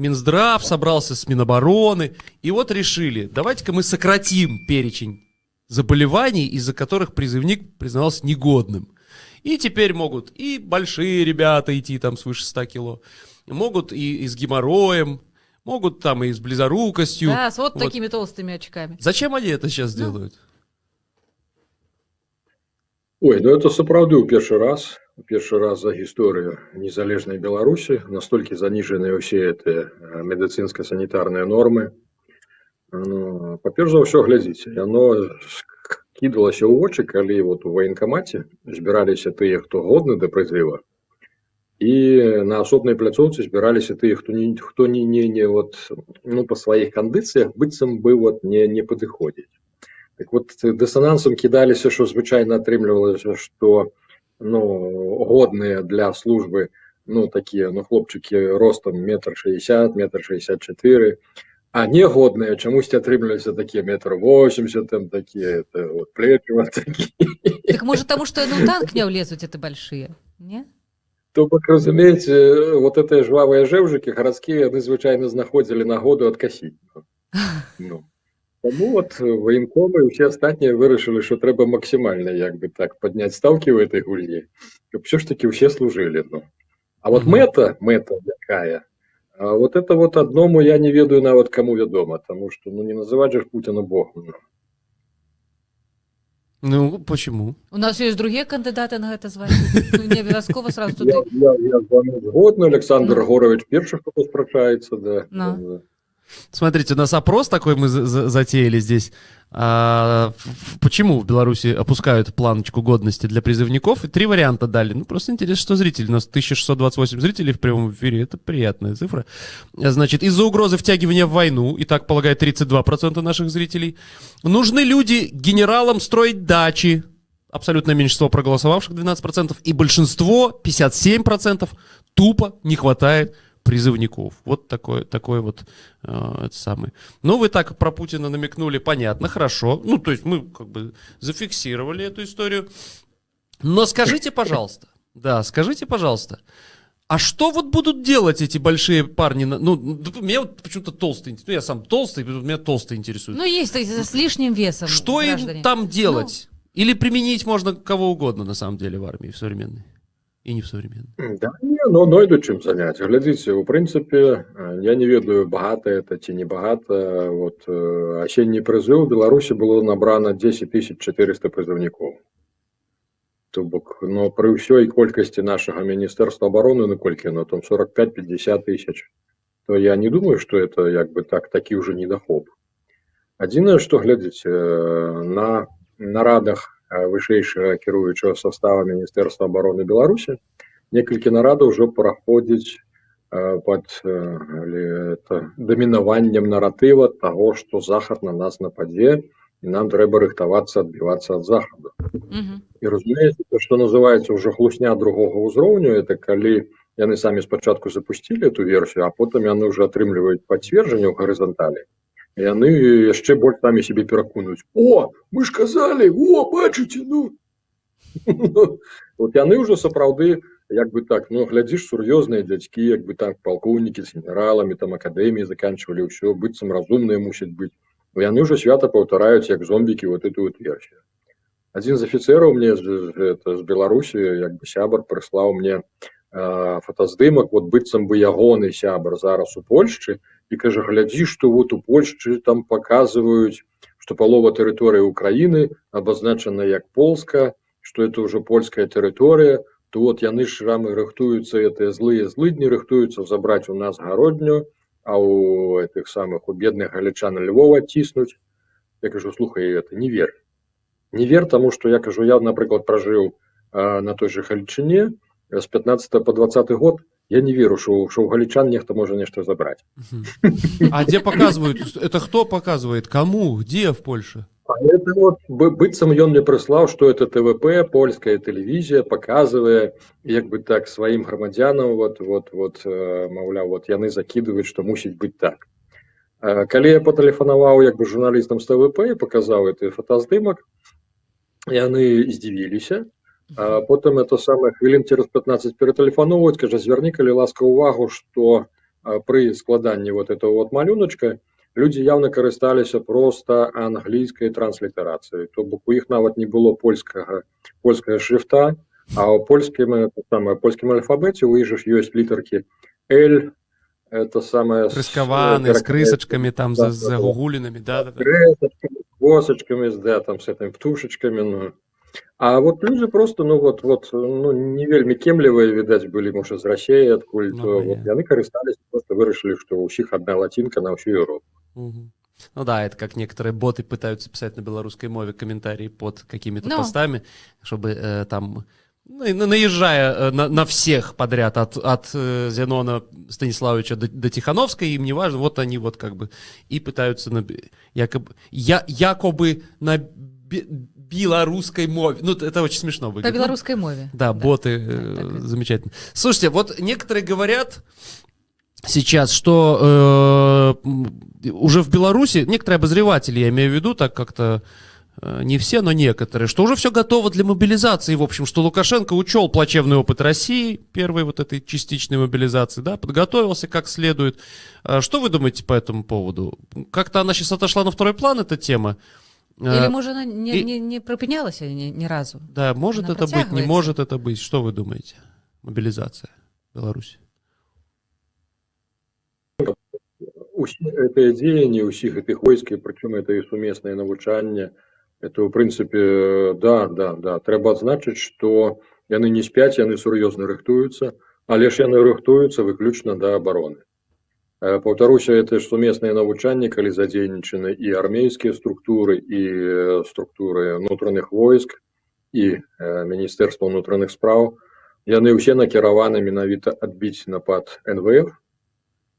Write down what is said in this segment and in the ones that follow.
Минздрав собрался с Минобороны, и вот решили, давайте-ка мы сократим перечень заболеваний, из-за которых призывник признавался негодным. И теперь могут и большие ребята идти там свыше 100 кило, могут и, и с геморроем, могут там и с близорукостью. Да, с вот, вот. такими толстыми очками. Зачем они это сейчас ну. делают? Ой, ну это сапраўды ў першы раз першы раз за гісторыю незалежнай беларусі настолькі заніжаныя ўсе это медыцынска-санітарныя нормы. Ну, па-перш за ўсё глядзіце яно кідалася ў вочы калі вот у ваенкамаце збіраліся тыя хто годны да прызыва і на асобнай пляцоўцы збіраліся тыя хто не хто не не не вот ну па сваіх кандыцыях быццам бы вот не не падыходзіць. Так вот дысанансам кідаліся що звычайна атрымлівалася что ну годныя для службы ну такія ну хлопчыкі ростом метр шестьдесят метр шестьдесят четыре а негодныя чамусьці атрымліваліся такія метр восемьдесят там такія это вот плечи вот так может тому что ну танк не влезуть это большие не? То бок разумееце вот это жвавыя жэўжыкі гарадскія яны звычайна знаходзілі нагоду адкасіць ну. Таму вот военкомы усе астатнія вырашылі, што трэба максімальна як бы так падняць стаўкі ў этой гульні, каб все ж таки ўсе служылі ну. А вот мэта мэта якая а вот это вот адному я не ведаю нават каму вядома, таму што ну не называць жа Пуціна Богу. Ну. Ну почему? У нас есть другие кандидаты на это звание. Ну, не обовязково сразу туда. Я, я, я згодна, Александр ну. Горович першы, хто спрачаецца, да. Ну. да. Смотрите, у нас опрос такой мы затеяли здесь. А, почему в Беларуси опускают планочку годности для призывников? И три варианта дали. Ну, просто интересно, что зрители. У нас 1628 зрителей в прямом эфире. Это приятная цифра. Значит, из-за угрозы втягивания в войну, и так полагает 32% наших зрителей, нужны люди генералам строить дачи. Абсолютное меньшинство проголосовавших 12%. И большинство, 57%, тупо не хватает призывников. Вот такой, такой вот э, самый. Ну, вы так про Путина намекнули, понятно, хорошо. Ну, то есть мы как бы зафиксировали эту историю. Но скажите, пожалуйста, да, скажите, пожалуйста, а что вот будут делать эти большие парни? Ну, меня вот почему-то толстый, ну, я сам толстый, меня толстый интересует. Ну, есть с лишним весом. Что граждане. им там делать? Ну... Или применить можно кого угодно, на самом деле, в армии, в современной? І не в современный да, не, ну, нойду чым заняць глядзіце у прынцыпе я не ведаю багата это ці не багата вот асенні прызыў беларусі было набрана 10 тысяч 400 прызыўнікоў то бок но пры ўсёй колькасці нашага міністэрства обороны наколькі на том 45-50 тысяч то я не думаю что это як бы так такі уже недахоп адзінае что глядзіце на нарадах вышэйшага кіруючага состава міністэрства обороны беларусі некалькі нарадаў ўжо праходзіць под дамінаваннем наратыва того что захад на нас нападзе і нам трэба рыхтавацца адбівацца ад захаду і разумеется что называется уже хлусня другого ўзроўню это калі яны самі спачатку запусцілі эту версію а потым яны уже атрымліваюць пацверджанне ў гарызанталі яны яшчэ больш самі себе пераконваюць о мы ж казалі о бачыце ну! Вот яны уже сапраўды як бы так ну глядзіш сур'ёзныя дзядзькі як бы так палкоўнікі з генералами там акадэміі заканчивалі ўсё быццам разумныя мусяць быць яны уже свята паўтараюць як зомбікі вот эту вот версію один з афіцераў мне это з беларусі як бы сябар прыслаў мне фотаздымак вот быццам бы ягоны сябар зараз у польшчы і кажа глядзі што вот у польшчы там показваюць что палова тэрыторыі украины абазначана як полска что это уже польская тэрыторыя то вот яны шрамы рыхтуюцца это злые злыдні рыхтуюцца забраць у нас гародню а у этих самых у бедных галічан львова ціснуць я кажу слухай это не вер не вер тому что я кажу я напрыклад пражыў на той же хальчыне с 15 по 20 год я не веру что что у галічан нехто можа нешта забрать а где показывают это кто показывает кому где в польше? Это вот быццам ён мне прыслаў что это твп польская телевізія показывае як бы так сваім грамадзянам вот вот вот маўляў вот яны закидывают что мусіць быть так. Калі я патэлефанаваў як бы журналістам с твп показаў это фотаздымак яны здзівіліся потым это самое хвілін через 15 ператэлефановаць кажа звярні калі ласка увагу что а, пры складанні вот этого вот малюночка людзі явна карысталіся проста англійскай транслітарацыяй то бок у іх нават не было польскага польскага шрифта а ў польскім самае польскім альфабеце у іх ёсць літаркі L это самое с, э, з крысачкамі, там, Да, за, загугулінамі, да, да, да. косочками, с, да, там, с этими птушечками, ну. А вот люди просто, ну, вот, вот, ну, не вельмі кемлівыя, відаць, былі, можа, з Расіі, адкуль, Ну, то, вот, понятно. яны карыстались, просто вырашылі, што ў ўсіх адна лацінка на ўсю Еўропу. Мгм. Ну да, это как некоторые боты пытаются писать на белорусской мове комментарии под какими-то Ну. постами, чтобы э, там, ну, и на- наезжая э, на, на всех подряд, от, от э, Зенона Станиславовича до, до Тихановской, им не важно, вот они вот как бы и пытаются на, бе- якобы, я, якобы на бе- белорусской мове. Ну, это очень смешно выглядит. Ну, беларускай мове Да, боты, Да, э, так замечательно. Слушайте, вот некоторые говорят сейчас, что э, уже в Беларуси, некоторые обозреватели, я имею в виду, так как-то э, не все, но некоторые, что уже все готово для мобилизации, в общем, что Лукашенко учел плачевный опыт России, первой вот этой частичной мобилизации, да, подготовился как следует. А Что вы думаете по этому поводу? Как-то она сейчас отошла на второй план, эта тема? Э, Или можа она не, и- не, не припынялася ні, ні разу Да, может Она это быть, не может это быть. Что вы думаете? Мобилизация Беларуси. Усі гэтыя дзеянні ўсіх гэтых войск, і прычым это і сумеснае навучанне, это, ў прынцыпе, да, да, да, трэба адзначыць, што яны не спяць, яны сур'ёзна рыхтуюцца, але ж яны рыхтуюцца выключна да абароны. Э, Паўтаруся, это ж сумеснае навучанне, калі задзейнічаны і армейскія структуры, і э, структуры ўнутраных войск, і э, Міністэрства ўнутраных спраў, яны ўсе накіраваны менавіта адбіць напад НВФ,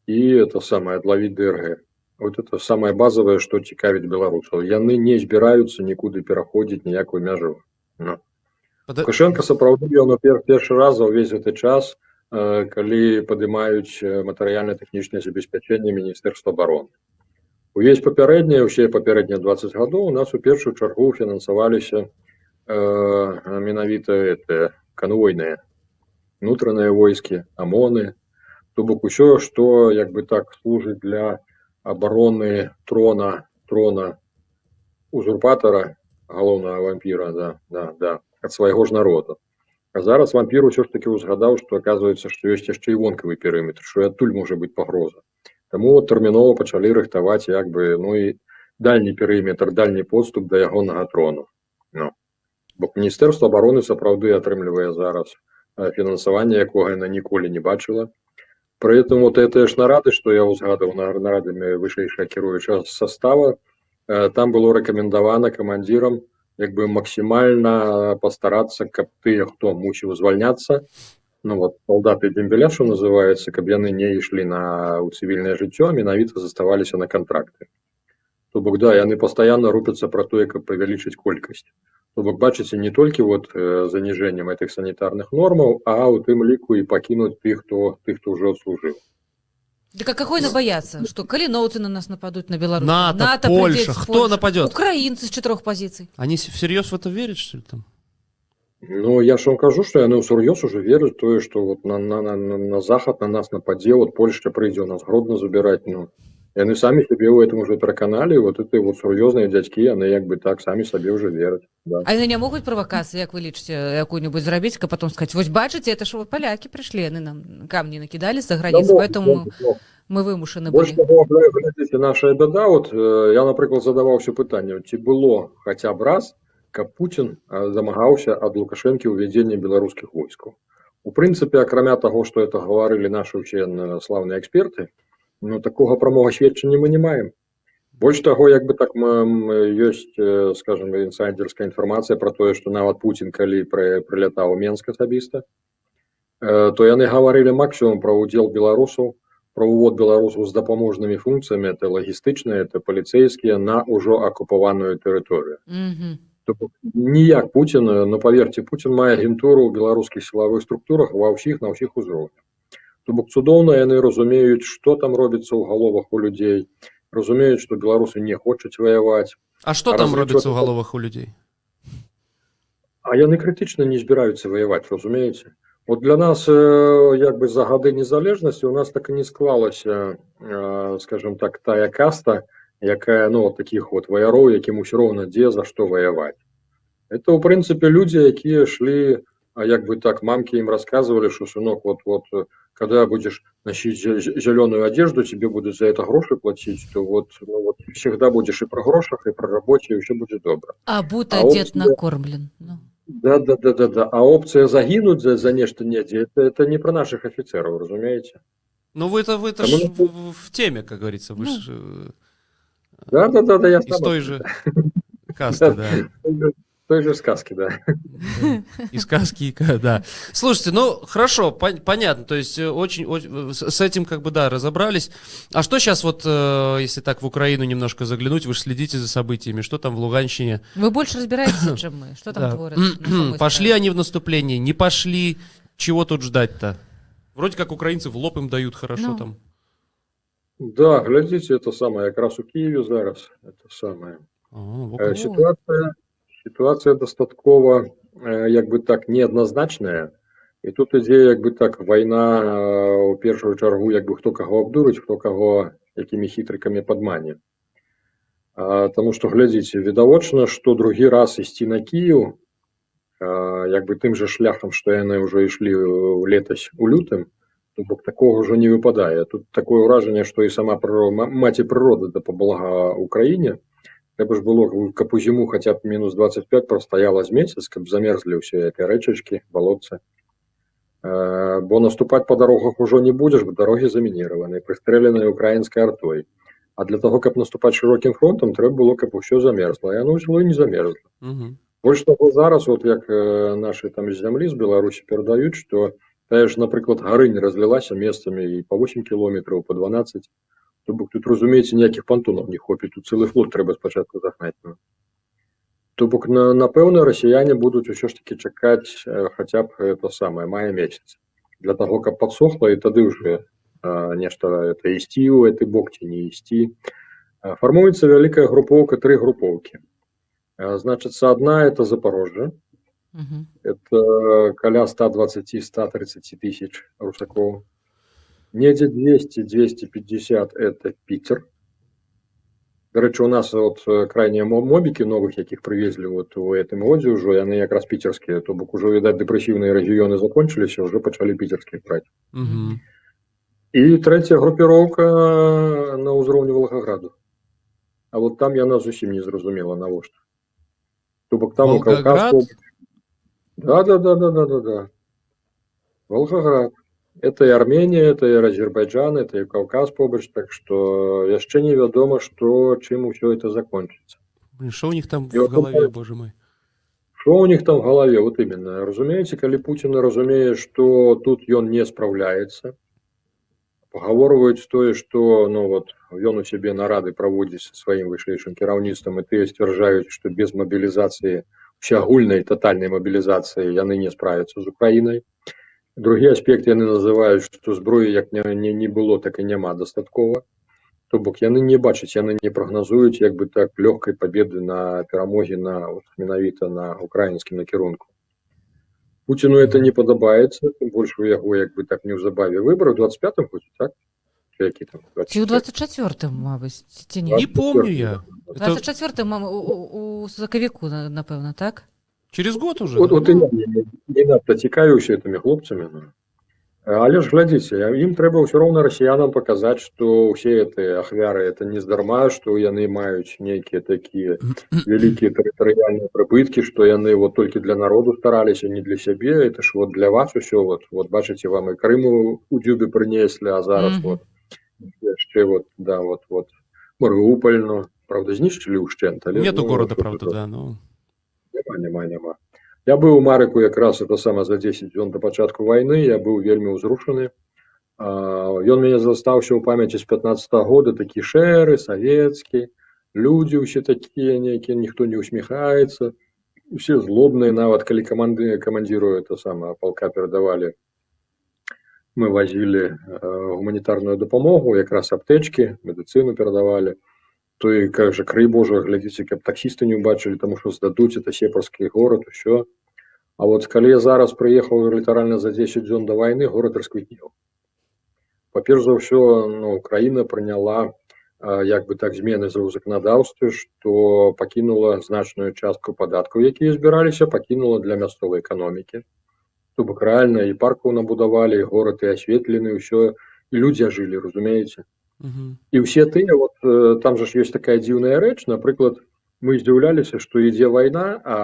и это самое отловить ДРГ. Вот это самое базовое, что цікавіць беларусаў. Яны не збіраюцца нікуды пераходзіць ніякую мяжу. Ну. Пода- Лукашенко сапраўды ён пер, першы раз за ўвесь гэты час, э, калі падымаюць э, матэрыяльна-тэхнічнае забеспячэнне міністэрства обороны. Увесь папярэднія ўсе папярэднія 20 гадоў у нас у першую чаргу фінансаваліся э, менавіта это канвойныя унутраныя войскі, амоны, то бок усё, што як бы так служыць для абароны трона трона узурпатара галоўнага вампіра да, да, да, ад свайго ж народа. А зараз вампір усё ж таки узгадаў, што аказваецца, што ёсць яшчэ і вонкавы перыметр, што і адтуль можа быць пагроза. Таму тэрмінова пачалі рыхтаваць як бы ну і дальні перыметр, дальні подступ да ягонага трону. Ну. Бо міністэрства обороны сапраўды атрымлівае зараз фінансаванне, якога яна ніколі не бачыла. При этом вот это ж нарады, что я узгадывал на нарадами вышэйшага кіруючага состава, там было рэкамендавана камандзірам як бы максімальна пастарацца, каб тыя, хто мусіў звальняцца, ну вот солдаты дембеля, что называется, каб яны не ішлі на ў цывільнае жыццё, менавіта заставаліся на кантракты. То бок да, яны пастаянна рупяцца пра тое, каб павялічыць колькасць. То бок бачыце не толькі вот э, заніжэннем этих санітарных нормаў, а ў тым ліку і пакінуць тых, хто тых, хто ўжо служыў. Дык а какой бояться что каліноўцы на нас нападут на Беларусь НАТО, придет Польша. с Кто Польши. нападет? украинцы с четырех позиций Они с- всерьез в это верят, что ли, там? Ну, я ж вам кажу, што яны ўсур'ёз уже веруць тое, што вот на, на, на, на, на захад на нас нападзе, вот Польшча прыйдзе у нас гродно забіраць, ну, яны самі сябе ў этом уже пераканалі, вот это вот сур'ёзныя дзядзькі, яны як бы так самі сабе уже вераць. Да. А яны не могуць правакацыі як вы лічыце якую-нибудь зрабіць каб потом сказать вось бачыце это ж вы палякі прыйшлі яны нам камні накідалі за граніцы Да, поэтому могуць, могуць. мы вымушаны глядзіце, наша бяда, вот, э, я, напрыклад, задаваўся пытаннем, ці было хаця б раз, каб Пуцін э, замагаўся ад Лукашэнкі ўвядзення беларускіх войскаў. У прынцыпе, акрамя таго, што это гаварылі нашы ўсе э, слаўныя эксперты, ну, такога прамога сведчання мы не маем. Больш таго, як бы так ёсць, скажем, інсайдерская інфармацыя пра тое, што нават Пуцін, калі пры- прылятаў Менск асабіста, то яны гаварылі максімум пра ўдзел беларусаў про увод беларусаў з дапаможнымі функцыямі это лагістычныя это паліцейскія на ўжо акупаваную тэрыторыю. То бок ніяк Пуін ну паверьце Пуін мае агентуру ў беларускіх сілавых структурах ва ўсіх на ўсіх узроўнях То бок цудоўна яны разумеюць што там робіцца ў галовах у людзей разумеюць што беларусы не хочуць ваяваць А что А там робится чё- в головах у людей? а яны крытычна не збіраюцца ваяваць разумееце От для нас, е, якби за годи незалежності, у нас так і не склалася, е, скажімо так, тая каста, яка, ну, таких от вояров, яким усё роўна дзе за што ваяваць. Это, в принципе, люди, якія шли, а як бы так, мамки им рассказывали, что, сынок, вот, вот, э, когда будешь носить зеленую одежду, тебе будут за это гроши платить, то вот, ну, вот всегда будешь и про грошах, и про работе, и все будет добро. А будто А дед опция- накормлен. Да, да, да, да, да. А опция загинуть за, за нечто недзе, это, это не про наших офицеров, разумеете? Ну вы-то вы -то Да ж мы- в, в- теме, как говорится, вы Ну. ж э, Да, да, да, да, я из сам той же касты, да. Той же сказки, да. И сказки, и да. Слушайте, ну хорошо, пон- понятно. То есть э, очень, очень- с этим как бы да разобрались. А что сейчас вот, э, если так в Украину немножко заглянуть, вы же следите за событиями, что там в Луганщине? Вы больше разбираетесь, чем мы. Что там Да. творится? самой Пошли они в наступление, не пошли, чего тут ждать-то? Вроде как украинцы в лоб им дают хорошо Ну. там. Да, глядите, это самое, якраз у Киеве зараз, это самое. А, Е, как. Ситуація, ситуація достатково, е, якби так, неоднозначна. І тут ідзе, якби так, війна е, у першу чергу, якби хто кого обдурить, хто кого якими хитриками падмане. Тому що, глядзіце, відавочна, што другі раз ісці на Кіїв, а, якби тым жа шляхам, што яны ўжо ішлі ў летась у лютым, то бок такога ўжо не выпадае. Тут такое ўражанне, што і сама прырода, маці прырода дапамагла Украіне, Трэба ж было, каб у зіму хаця б мінус 25 прастаяла з месяц, каб замерзлі ўсе гэтыя рэчачкі, балотцы. Э, Бо наступаць па дарогах ужо не будзеш, бо дарогі замініраваны, прыстрэленыя украінскай артой. А для таго, каб наступаць шырокім фронтам, трэба было, каб усё замерзла. І яно ўсё і не замерзла. Мгм. Больш таго зараз, от як э, нашы там з зямлі з Беларусі перадаюць, што тая ж, напрыклад, гарынь разлілася месцамі і па 8 кіલોметраў, па 12. То бок тут, разумееце, ніякіх пантонаў не хопіць, тут цэлы флот трэба спачатку загнаць. Ну. То бок, на, напэўна, расіяне будуць усё ж такі чакаць э, хаця б это самае мая месяц. Для таго, каб падсохла і тады ўжо э, нешта это ісці ў гэты бок ці не ісці. Э, Фармуецца вялікая групоўка, тры групоўкі. Значыцца, одна это Запорожжа, Мгм. это каля 120-130 тысяч русаков. Недзе 200-250 это Питер. Дарэчы, у нас вот э, крайнія мо- мобікі новых, якіх прывезлі вот у гэтым годзе ўжо, яны якраз піцерскія, то бок ужо, відаць, дэпрэсіўныя рэгіёны закончыліся, ўжо пачалі піцерскіх браць. Мгм. І трэцяя групіроўка на ўзроўні Волгограду. А вот там яна зусім не зразумела навошта. То бок там у Волгоград? Кавказскую... Да, да, да, да, да, да, да. Волгоград. Это и Армения, это и Азербайджан, это и Кавказ побач, так что яшчэ невядома, што чым усё это закончыцца. Что у них там в такое- боже мой? Што ў них там в галаве вот именно разумееце калі Путін разумее што тут ён не спраўляецца пагаворваюць тое што ну вот ён у сябе нарады праводзіць сваім вышэйшым кіраўніцтвам і тыя сцвярджаюць што без мабілізацыі усеагульнай тотальнай мабілізацыі яны не справяцца з Украінай другі аспект яны называюць што зброі як не, не, не было так і няма дастаткова то бок яны не бачаць яны не прагназуюць як бы так лёгкай пабеды на перамогі на вот, менавіта на украінскім накірунку Пуціну это не падабаецца тым больш у яго як бы так неўзабаве выборы 25 годзе так Ці які там Ці ў 24-м, мабыць, ці не? Не помню я. Это 24-м, мам, у, у, сакавіку, на- напэўна, так? Через год уже. От, да? от і не, не, надта цікавіўся гэтымі хлопцамі ну. але ж глядзіце ім трэба ўсё роўна расіянам паказаць што ўсе гэтыя ахвяры это не здарма што яны маюць нейкія такія вялікія тэрытарыяльныя прыбыткі што яны вот толькі для народу стараліся не для сябе это ж вот для вас усё вот вот бачыце вам і крыму у дзюбе прынеслі а зараз Мгм. вот яшчэ вот да вот вот Марыуполь ну правда знішчылі ўшчэнт але Нету ну, города, правда, да, но... Няма, няма, няма. Я быў у Марыку якраз это сама за 10 дзён да пачатку вайны, я быў вельмі ўзрушаны. Ён мяне застаўся ў памяці з 15 -го года такі шэры, савецкі, людзі ўсе такія нейкія, ніхто не усміхаецца, усе злобныя, нават калі каманды камандзіру это сама палка перадавалі. Мы вазілі э, гуманітарную дапамогу, якраз аптэчкі, медыцыну перадавалі то і кажа крый Божа глядзіце каб таксісты не ўбачылі таму што здадуць это сепарскі горад усё. А от калі я зараз прыехаў літаральна за 10 дзён да вайны горад расквітнеў. Па-перш за ўсё ну краіна прыняла як бы так змены за ў заканадаўстве што пакінула значную частку падаткаў якія збіраліся пакінула для мясцовай эканомікі. То бок рэальна і паркаў набудавалі горад і асветлены ўсё. І людзі ажылі разумееце Мгм. і ўсе тыя вот э, там жа ж ёсць такая дзіўная рэч напрыклад мы здзіўляліся што ідзе вайна а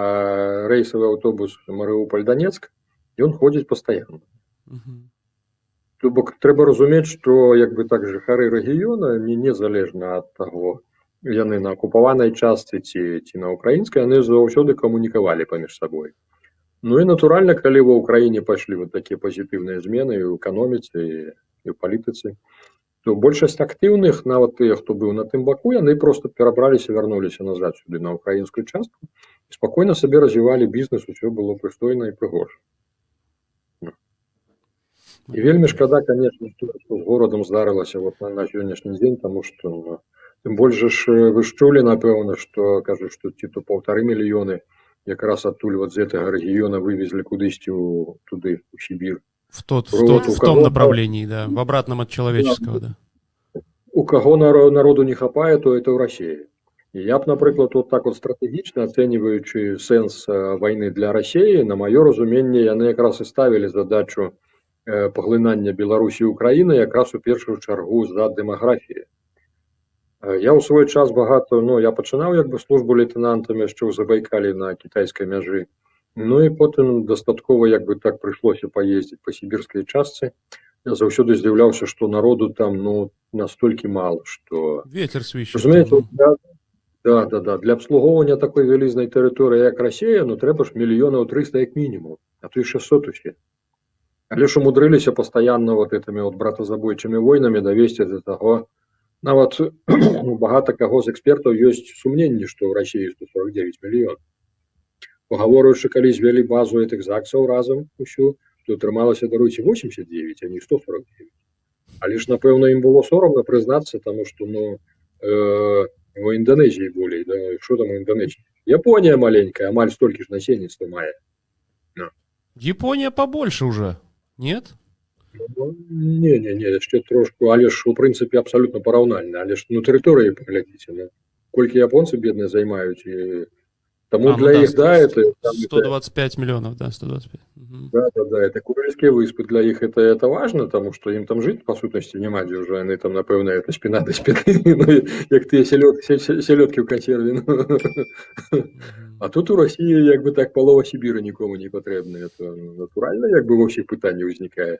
рэйсавы аўтобус марыуполь данецк ён ходзіць пастаянна Мгм. То бок трэба разумець што як бы так жыхары рэгіёна не незалежна ад таго яны на акупаванай частцы ці ці на украінскай яны заўсёды камунікавалі паміж сабой Ну і натуральна калі ва ўкраіне пайшлі вот такія пазітыўныя змены і ў эканоміцы і, ў палітыцы большасць актыўных нават тыя хто быў на тым баку яны просто перабраліся вярнуліся назад сюды на украінскую частку і спакойна сабе развівалі бізнес усё было прыстойна і прыгожа І вельмі шкада, конечно, што з горадам здарылася вот на, на сённяшні дзень, таму што ну, тым больш жа ж э, вы ж чулі, напэўна, што кажуць, што ці то паўтары мільёны якраз адтуль вот з гэтага рэгіёна вывезлі кудысьці туды у Сібір. В, тот, в, тот, у в том кого- направлении, да, в обратном от человеческого, да. У каго наро- народу не хапае, то это ў Расіі. І я б, напрыклад, вот так вот стратэгічна ацэньваючы сэнс э, вайны для Расіі, на маё разуменне яны якраз і ставілі задачу э, паглынання Беларусі Украіны якраз у першую чаргу з-за дэмаграфіі. Э, Я ў свой час багата ну я пачынаў як бы службу лейтенантам яшчэ ў забайкалі на кітайскай мяжы. Ну і потым дастаткова як бы так прыйшлося паездзіць па сібірскай частцы. Я заўсёды здзіўляўся, што народу там ну настолькі мала, што Ветер там, вот для, да, да, да, для абслугоўвання такой вялізнай тэрыторыі, як Расія, ну трэба ж мільёнаў 300 як мінімум, а то і 600 усе. Але ж умудрыліся пастаянна вот этими вот братазабойчымі войнамі давесці да таго, нават ну, багата каго з экспертаў ёсць сумненні, што ў Расіі 149 мільён. Пагаворыўшы, калі звялі базу гэтых заксаў разам усю, то атрымалася даруйце 89, а не 149. Але ж напэўна ім было сорамна прызнацца, таму што ну э, у Інданезіі болей да що там у Інданезіі Японія маленькая амаль столькі ж насельніцтва мае Япония побольше уже, нет? Ну, не не не яшчэ трошку але ж у прынцыпе абсалютна параўнальна але ж ну тэрыторыі паглядзіце ну, колькі японцы бедныя займаюць і таму А, ну для да, іх да это там, 125 миллионов, да, 125. Мгм. Да, да, да, это Курильские выспы для их это, это важно, потому что им там жить, по сутности, нема дзе уже, они там, напевно, это спина до спины, ну, як ты селед, селедки в консерве. Ну. А тут у Росії, якби так, полова Сибіру нікому не потрібна. Это натурально, якби во всіх питання визникає.